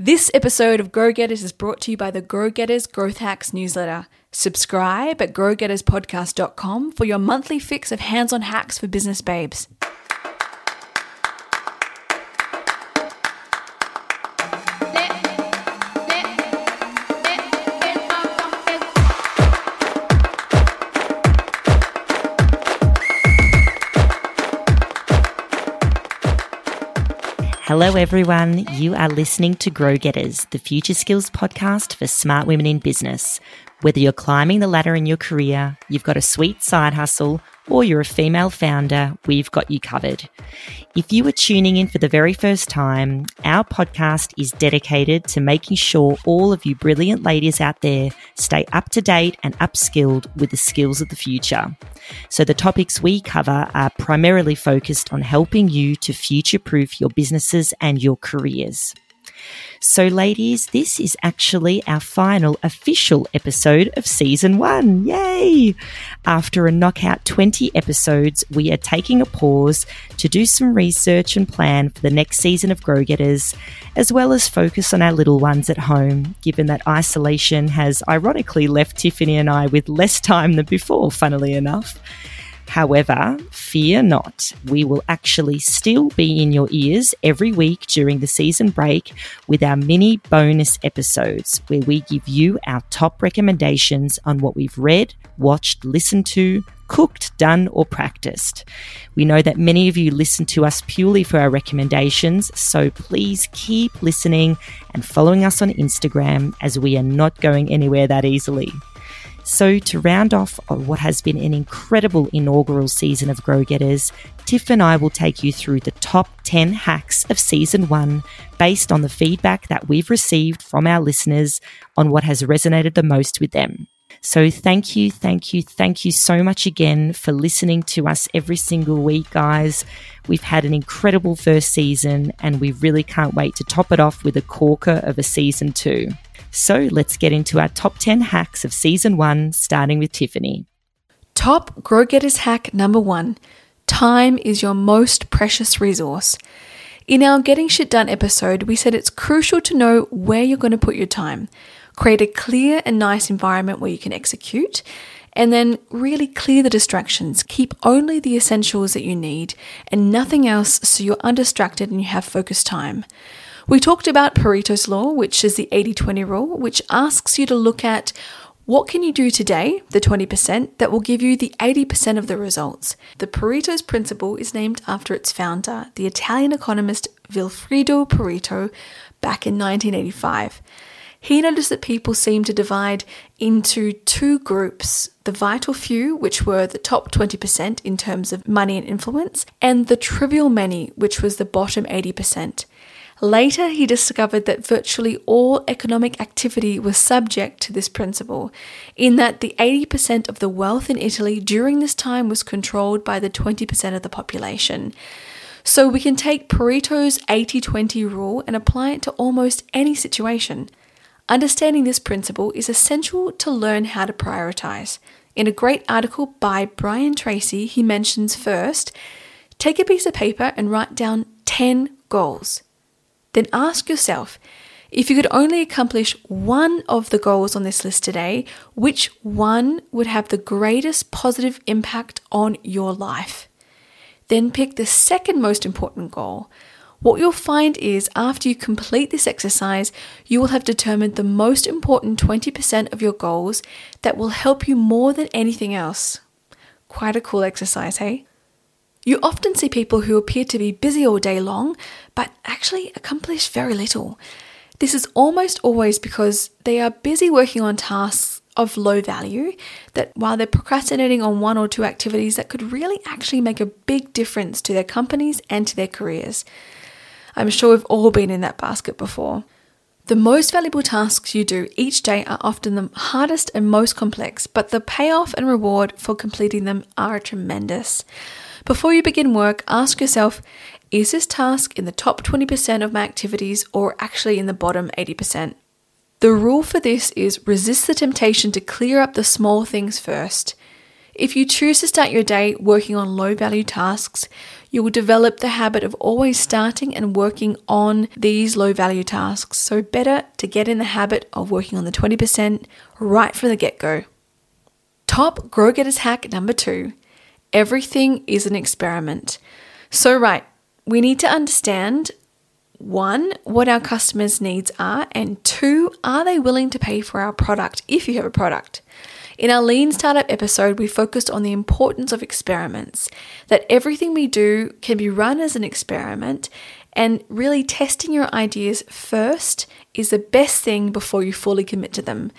This episode of Grow Getters is brought to you by the Grow Getters Growth Hacks newsletter. Subscribe at growgetterspodcast.com for your monthly fix of hands on hacks for business babes. Hello, everyone. You are listening to Grow Getters, the future skills podcast for smart women in business. Whether you're climbing the ladder in your career, you've got a sweet side hustle, or you're a female founder, we've got you covered. If you are tuning in for the very first time, our podcast is dedicated to making sure all of you brilliant ladies out there stay up to date and upskilled with the skills of the future. So the topics we cover are primarily focused on helping you to future proof your businesses and your careers. So, ladies, this is actually our final official episode of season one. Yay! After a knockout 20 episodes, we are taking a pause to do some research and plan for the next season of Grow Getters, as well as focus on our little ones at home, given that isolation has ironically left Tiffany and I with less time than before, funnily enough. However, fear not. We will actually still be in your ears every week during the season break with our mini bonus episodes where we give you our top recommendations on what we've read, watched, listened to, cooked, done, or practiced. We know that many of you listen to us purely for our recommendations, so please keep listening and following us on Instagram as we are not going anywhere that easily. So, to round off what has been an incredible inaugural season of Grow Getters, Tiff and I will take you through the top 10 hacks of season one based on the feedback that we've received from our listeners on what has resonated the most with them. So, thank you, thank you, thank you so much again for listening to us every single week, guys. We've had an incredible first season, and we really can't wait to top it off with a corker of a season two. So let's get into our top 10 hacks of season one, starting with Tiffany. Top Grow Getters hack number one time is your most precious resource. In our Getting Shit Done episode, we said it's crucial to know where you're going to put your time. Create a clear and nice environment where you can execute, and then really clear the distractions. Keep only the essentials that you need and nothing else so you're undistracted and you have focused time. We talked about Pareto's Law, which is the 80 20 rule, which asks you to look at what can you do today, the 20%, that will give you the 80% of the results? The Pareto's principle is named after its founder, the Italian economist Vilfredo Pareto, back in 1985. He noticed that people seemed to divide into two groups the vital few, which were the top 20% in terms of money and influence, and the trivial many, which was the bottom 80%. Later, he discovered that virtually all economic activity was subject to this principle, in that the 80% of the wealth in Italy during this time was controlled by the 20% of the population. So we can take Pareto's 80 20 rule and apply it to almost any situation. Understanding this principle is essential to learn how to prioritize. In a great article by Brian Tracy, he mentions first take a piece of paper and write down 10 goals then ask yourself if you could only accomplish one of the goals on this list today, which one would have the greatest positive impact on your life? Then pick the second most important goal. What you'll find is after you complete this exercise, you will have determined the most important 20% of your goals that will help you more than anything else. Quite a cool exercise, hey? You often see people who appear to be busy all day long, but actually accomplish very little. This is almost always because they are busy working on tasks of low value, that while they're procrastinating on one or two activities that could really actually make a big difference to their companies and to their careers. I'm sure we've all been in that basket before. The most valuable tasks you do each day are often the hardest and most complex, but the payoff and reward for completing them are tremendous. Before you begin work, ask yourself is this task in the top 20% of my activities or actually in the bottom 80%? The rule for this is resist the temptation to clear up the small things first. If you choose to start your day working on low value tasks, you will develop the habit of always starting and working on these low value tasks. So, better to get in the habit of working on the 20% right from the get go. Top Grow Getters hack number two everything is an experiment. So, right, we need to understand one, what our customers' needs are, and two, are they willing to pay for our product if you have a product? In our Lean Startup episode, we focused on the importance of experiments, that everything we do can be run as an experiment, and really testing your ideas first is the best thing before you fully commit to them.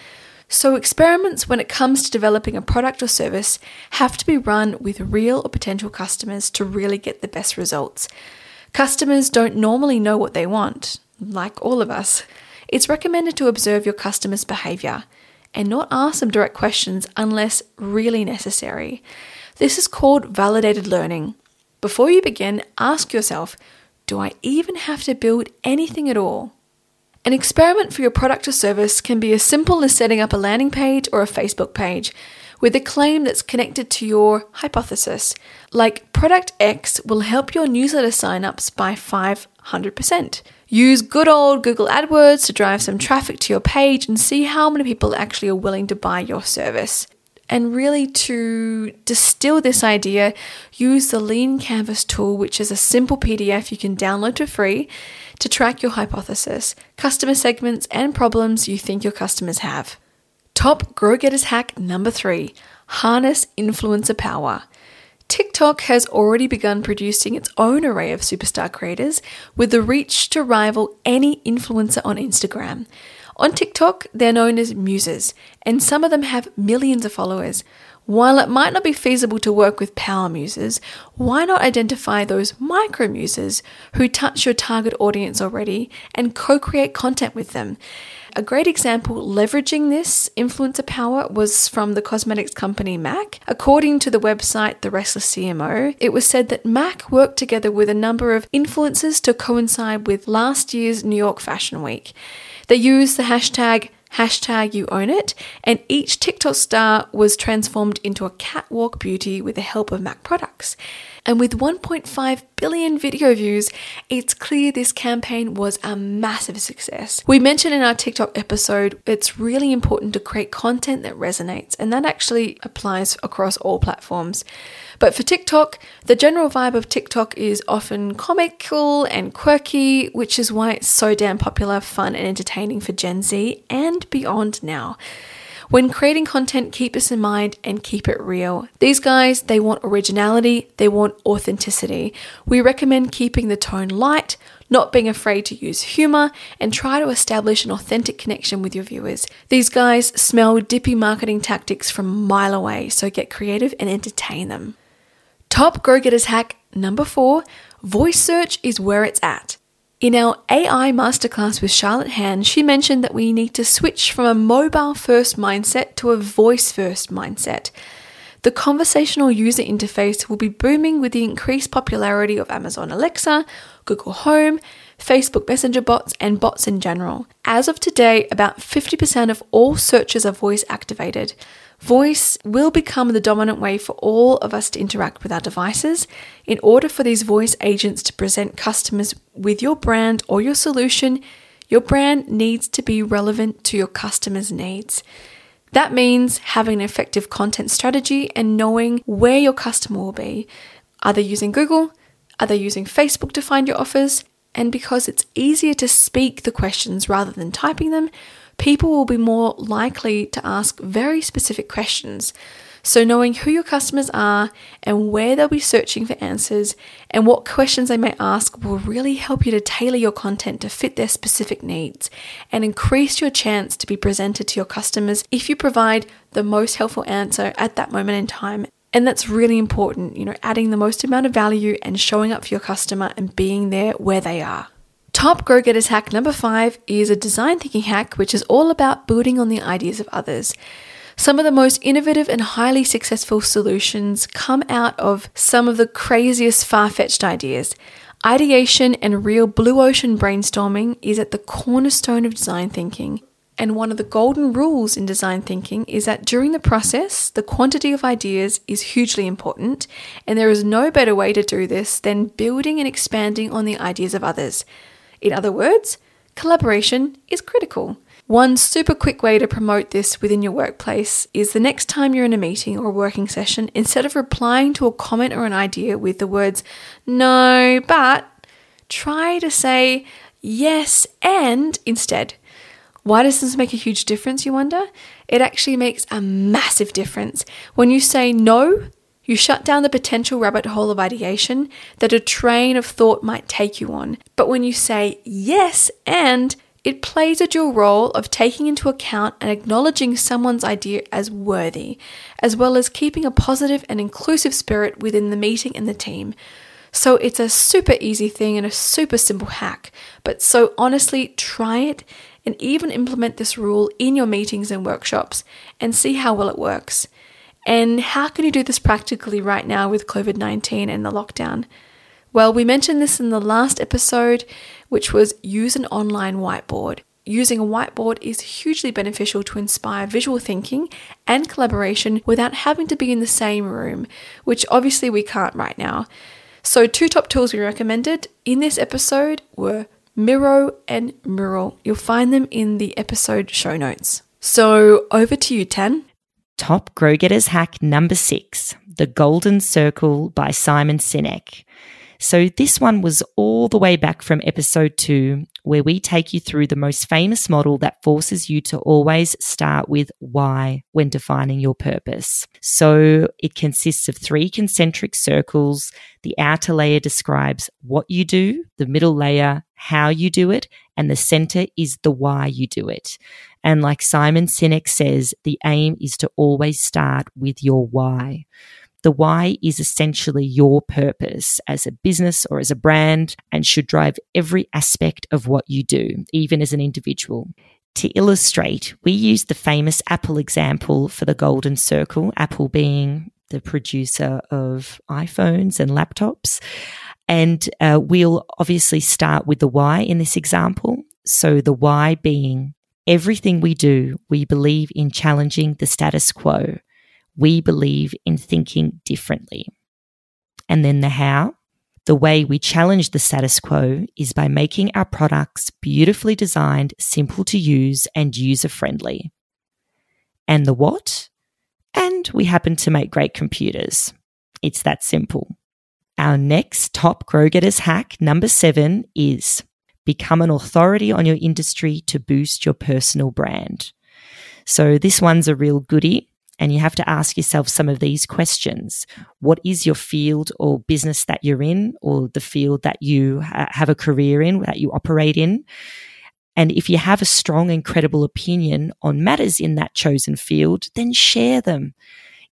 So, experiments when it comes to developing a product or service have to be run with real or potential customers to really get the best results. Customers don't normally know what they want, like all of us. It's recommended to observe your customers' behavior and not ask them direct questions unless really necessary. This is called validated learning. Before you begin, ask yourself Do I even have to build anything at all? An experiment for your product or service can be as simple as setting up a landing page or a Facebook page with a claim that's connected to your hypothesis, like Product X will help your newsletter signups by 500%. Use good old Google AdWords to drive some traffic to your page and see how many people actually are willing to buy your service. And really, to distill this idea, use the Lean Canvas tool, which is a simple PDF you can download for free to track your hypothesis, customer segments, and problems you think your customers have. Top Grow Getters hack number three harness influencer power. TikTok has already begun producing its own array of superstar creators with the reach to rival any influencer on Instagram. On TikTok, they're known as muses, and some of them have millions of followers. While it might not be feasible to work with power muses, why not identify those micro muses who touch your target audience already and co create content with them? A great example leveraging this influencer power was from the cosmetics company MAC. According to the website The Restless CMO, it was said that MAC worked together with a number of influencers to coincide with last year's New York Fashion Week. They used the hashtag hashtag you own it, and each TikTok star was transformed into a catwalk beauty with the help of MAC products. And with 1.5 billion video views, it's clear this campaign was a massive success. We mentioned in our TikTok episode, it's really important to create content that resonates, and that actually applies across all platforms. But for TikTok, the general vibe of TikTok is often comical and quirky, which is why it's so damn popular, fun, and entertaining for Gen Z and beyond now. When creating content, keep this in mind and keep it real. These guys, they want originality, they want authenticity. We recommend keeping the tone light, not being afraid to use humor, and try to establish an authentic connection with your viewers. These guys smell dippy marketing tactics from a mile away, so get creative and entertain them. Top Grow Getters hack number four voice search is where it's at. In our AI masterclass with Charlotte Han, she mentioned that we need to switch from a mobile first mindset to a voice first mindset. The conversational user interface will be booming with the increased popularity of Amazon Alexa, Google Home, Facebook Messenger bots, and bots in general. As of today, about 50% of all searches are voice activated. Voice will become the dominant way for all of us to interact with our devices. In order for these voice agents to present customers with your brand or your solution, your brand needs to be relevant to your customers' needs. That means having an effective content strategy and knowing where your customer will be. Are they using Google? Are they using Facebook to find your offers? And because it's easier to speak the questions rather than typing them, people will be more likely to ask very specific questions. So, knowing who your customers are and where they'll be searching for answers and what questions they may ask will really help you to tailor your content to fit their specific needs and increase your chance to be presented to your customers if you provide the most helpful answer at that moment in time. And that's really important, you know, adding the most amount of value and showing up for your customer and being there where they are. Top Grow Getters hack number five is a design thinking hack, which is all about building on the ideas of others. Some of the most innovative and highly successful solutions come out of some of the craziest far fetched ideas. Ideation and real blue ocean brainstorming is at the cornerstone of design thinking. And one of the golden rules in design thinking is that during the process, the quantity of ideas is hugely important, and there is no better way to do this than building and expanding on the ideas of others. In other words, collaboration is critical. One super quick way to promote this within your workplace is the next time you're in a meeting or a working session, instead of replying to a comment or an idea with the words, no, but, try to say, yes, and instead. Why does this make a huge difference, you wonder? It actually makes a massive difference. When you say no, you shut down the potential rabbit hole of ideation that a train of thought might take you on. But when you say yes and, it plays a dual role of taking into account and acknowledging someone's idea as worthy, as well as keeping a positive and inclusive spirit within the meeting and the team. So it's a super easy thing and a super simple hack. But so honestly, try it and even implement this rule in your meetings and workshops and see how well it works. And how can you do this practically right now with COVID 19 and the lockdown? Well, we mentioned this in the last episode, which was use an online whiteboard. Using a whiteboard is hugely beneficial to inspire visual thinking and collaboration without having to be in the same room, which obviously we can't right now. So, two top tools we recommended in this episode were Miro and Mural. You'll find them in the episode show notes. So, over to you, Tan. Top Grow Getters hack number six The Golden Circle by Simon Sinek. So, this one was all the way back from episode two, where we take you through the most famous model that forces you to always start with why when defining your purpose. So, it consists of three concentric circles. The outer layer describes what you do, the middle layer, how you do it, and the center is the why you do it. And like Simon Sinek says, the aim is to always start with your why. The why is essentially your purpose as a business or as a brand and should drive every aspect of what you do, even as an individual. To illustrate, we use the famous Apple example for the golden circle, Apple being the producer of iPhones and laptops. And uh, we'll obviously start with the why in this example. So, the why being everything we do, we believe in challenging the status quo we believe in thinking differently. And then the how. The way we challenge the status quo is by making our products beautifully designed, simple to use, and user friendly. And the what? And we happen to make great computers. It's that simple. Our next top Grow Getters hack, number seven, is become an authority on your industry to boost your personal brand. So this one's a real goodie and you have to ask yourself some of these questions. What is your field or business that you're in, or the field that you ha- have a career in, that you operate in? And if you have a strong and credible opinion on matters in that chosen field, then share them.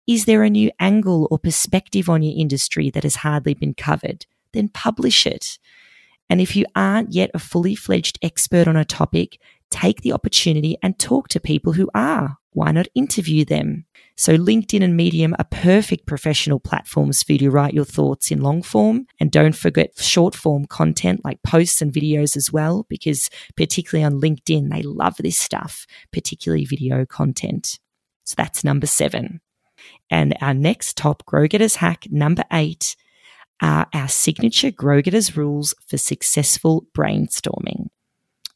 Is there a new angle or perspective on your industry that has hardly been covered? Then publish it. And if you aren't yet a fully fledged expert on a topic, take the opportunity and talk to people who are. Why not interview them? So LinkedIn and Medium are perfect professional platforms for you to write your thoughts in long form. And don't forget short form content like posts and videos as well, because particularly on LinkedIn, they love this stuff, particularly video content. So that's number seven. And our next top Grow Getters hack, number eight, are our signature Grow Getters rules for successful brainstorming.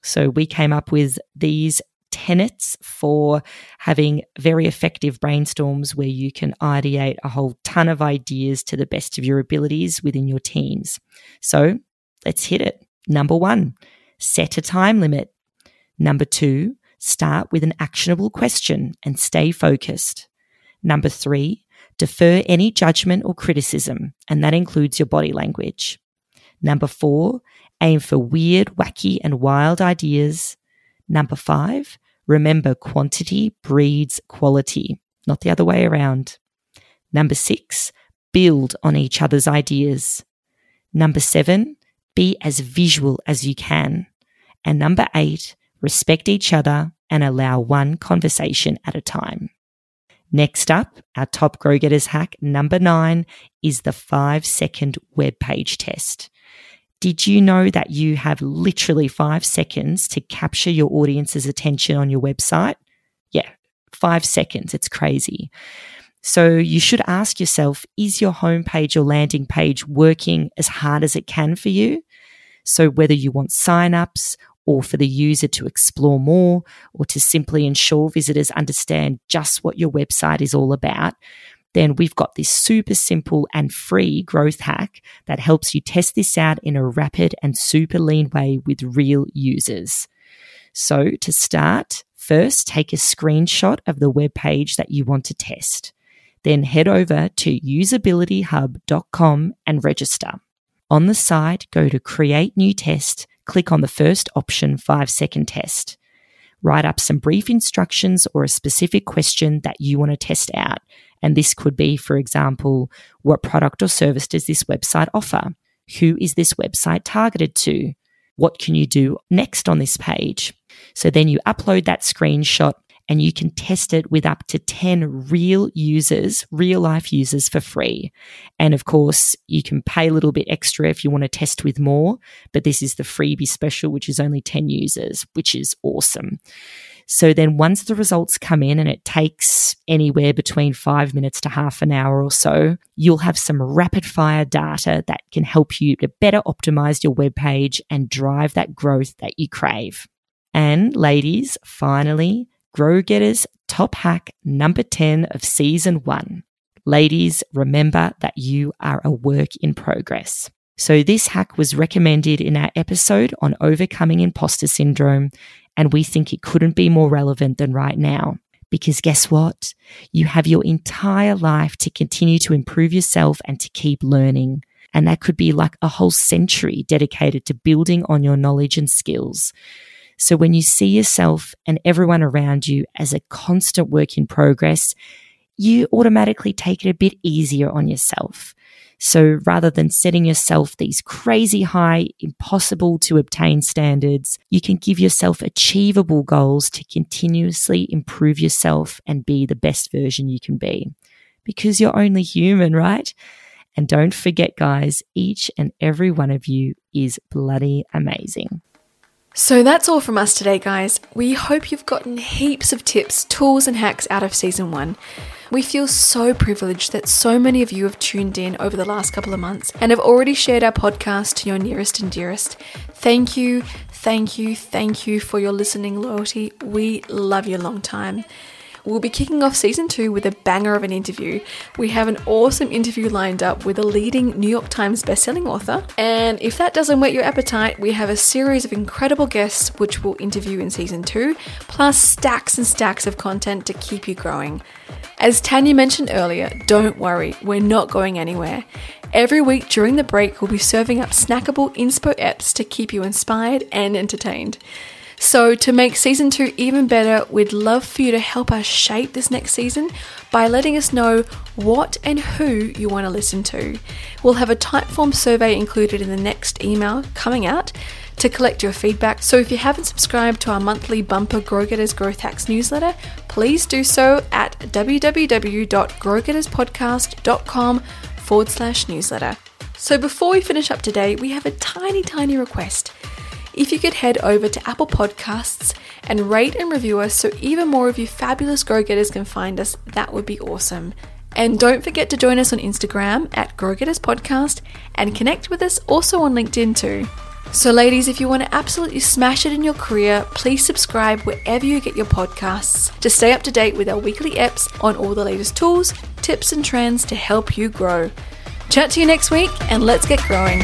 So we came up with these tenets for having very effective brainstorms where you can ideate a whole ton of ideas to the best of your abilities within your teams. So let's hit it. Number one, set a time limit. Number two, start with an actionable question and stay focused. Number three, defer any judgment or criticism, and that includes your body language. Number four, aim for weird, wacky, and wild ideas. Number five, remember quantity breeds quality, not the other way around. Number six, build on each other's ideas. Number seven, be as visual as you can. And number eight, respect each other and allow one conversation at a time. Next up, our top Grow Getters hack number nine is the five second web page test. Did you know that you have literally five seconds to capture your audience's attention on your website? Yeah, five seconds. It's crazy. So you should ask yourself is your homepage or landing page working as hard as it can for you? So whether you want signups or for the user to explore more or to simply ensure visitors understand just what your website is all about, then we've got this super simple and free growth hack that helps you test this out in a rapid and super lean way with real users. So to start, first take a screenshot of the web page that you want to test. Then head over to usabilityhub.com and register. On the site, go to create new test, click on the first option, five second test. Write up some brief instructions or a specific question that you want to test out. And this could be, for example, what product or service does this website offer? Who is this website targeted to? What can you do next on this page? So then you upload that screenshot and you can test it with up to 10 real users, real life users for free. And of course, you can pay a little bit extra if you want to test with more, but this is the freebie special, which is only 10 users, which is awesome. So then once the results come in and it takes anywhere between five minutes to half an hour or so, you'll have some rapid fire data that can help you to better optimize your web page and drive that growth that you crave. And ladies, finally, Grow Getters Top Hack number 10 of season one. Ladies, remember that you are a work in progress. So, this hack was recommended in our episode on overcoming imposter syndrome, and we think it couldn't be more relevant than right now. Because guess what? You have your entire life to continue to improve yourself and to keep learning. And that could be like a whole century dedicated to building on your knowledge and skills. So when you see yourself and everyone around you as a constant work in progress, you automatically take it a bit easier on yourself. So rather than setting yourself these crazy high, impossible to obtain standards, you can give yourself achievable goals to continuously improve yourself and be the best version you can be. Because you're only human, right? And don't forget, guys, each and every one of you is bloody amazing. So that's all from us today, guys. We hope you've gotten heaps of tips, tools, and hacks out of season one. We feel so privileged that so many of you have tuned in over the last couple of months and have already shared our podcast to your nearest and dearest. Thank you, thank you, thank you for your listening loyalty. We love you long time. We'll be kicking off season two with a banger of an interview. We have an awesome interview lined up with a leading New York Times bestselling author. And if that doesn't whet your appetite, we have a series of incredible guests which we'll interview in season two, plus stacks and stacks of content to keep you growing. As Tanya mentioned earlier, don't worry, we're not going anywhere. Every week during the break, we'll be serving up snackable inspo apps to keep you inspired and entertained. So, to make season two even better, we'd love for you to help us shape this next season by letting us know what and who you want to listen to. We'll have a typeform survey included in the next email coming out to collect your feedback. So, if you haven't subscribed to our monthly bumper Grow Getters Growth Hacks newsletter, please do so at www.growgetterspodcast.com forward slash newsletter. So, before we finish up today, we have a tiny, tiny request if you could head over to Apple Podcasts and rate and review us so even more of you fabulous grow getters can find us, that would be awesome. And don't forget to join us on Instagram at Grow Getters Podcast and connect with us also on LinkedIn too. So, ladies, if you want to absolutely smash it in your career, please subscribe wherever you get your podcasts to stay up to date with our weekly apps on all the latest tools, tips, and trends to help you grow. Chat to you next week, and let's get growing.